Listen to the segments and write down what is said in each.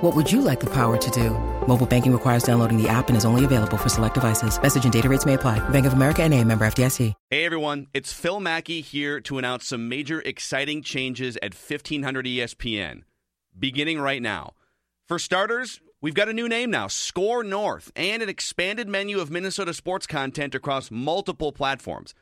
What would you like the power to do? Mobile banking requires downloading the app and is only available for select devices. Message and data rates may apply. Bank of America and a member FDIC. Hey everyone, it's Phil Mackey here to announce some major exciting changes at 1500 ESPN, beginning right now. For starters, we've got a new name now, SKOR North, and an expanded menu of Minnesota sports content across multiple platforms.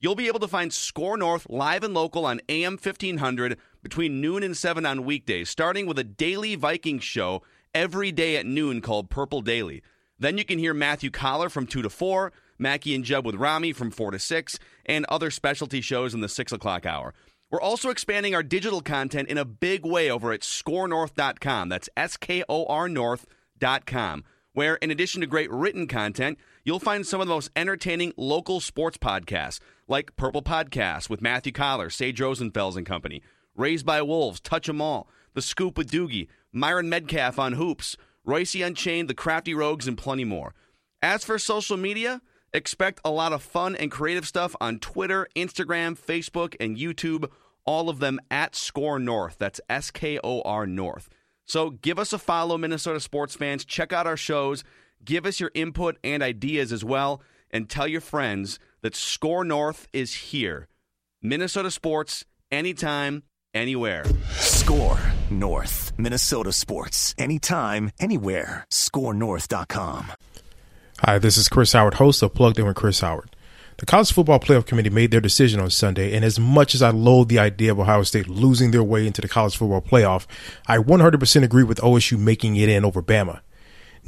You'll be able to find SKOR North live and local on AM 1500 between noon and 7 on weekdays, starting with a daily Vikings show every day at noon called Purple Daily. Then you can hear Matthew Coller from 2 to 4, Mackey and Judd with Rami from 4 to 6, and other specialty shows in the 6 o'clock hour. We're also expanding our digital content in a big way over at scorenorth.com. That's S K O R North.com, where in addition to great written content, you'll find some of the most entertaining local sports podcasts like Purple Podcast with Matthew Coller, Sage Rosenfels and company, Raised by Wolves, Touch 'em All, The Scoop with Doogie, Myron Medcalf on Hoops, Royce Unchained, The Crafty Rogues, and plenty more. As for social media, expect a lot of fun and creative stuff on Twitter, Instagram, Facebook, and YouTube, all of them at SKOR North. That's S K O R North. So give us a follow, Minnesota sports fans. Check out our shows. Give us your input and ideas as well. And tell your friends that SKOR North is here. Minnesota sports, anytime, anywhere. SKOR North. Minnesota sports. Anytime, anywhere. ScoreNorth.com. Hi, this is Chris Howard, host of Plugged In with Chris Howard. The College Football Playoff Committee made their decision on Sunday, and as much as I loathe the idea of Ohio State losing their way into the College Football Playoff, I 100% agree with OSU making it in over Bama.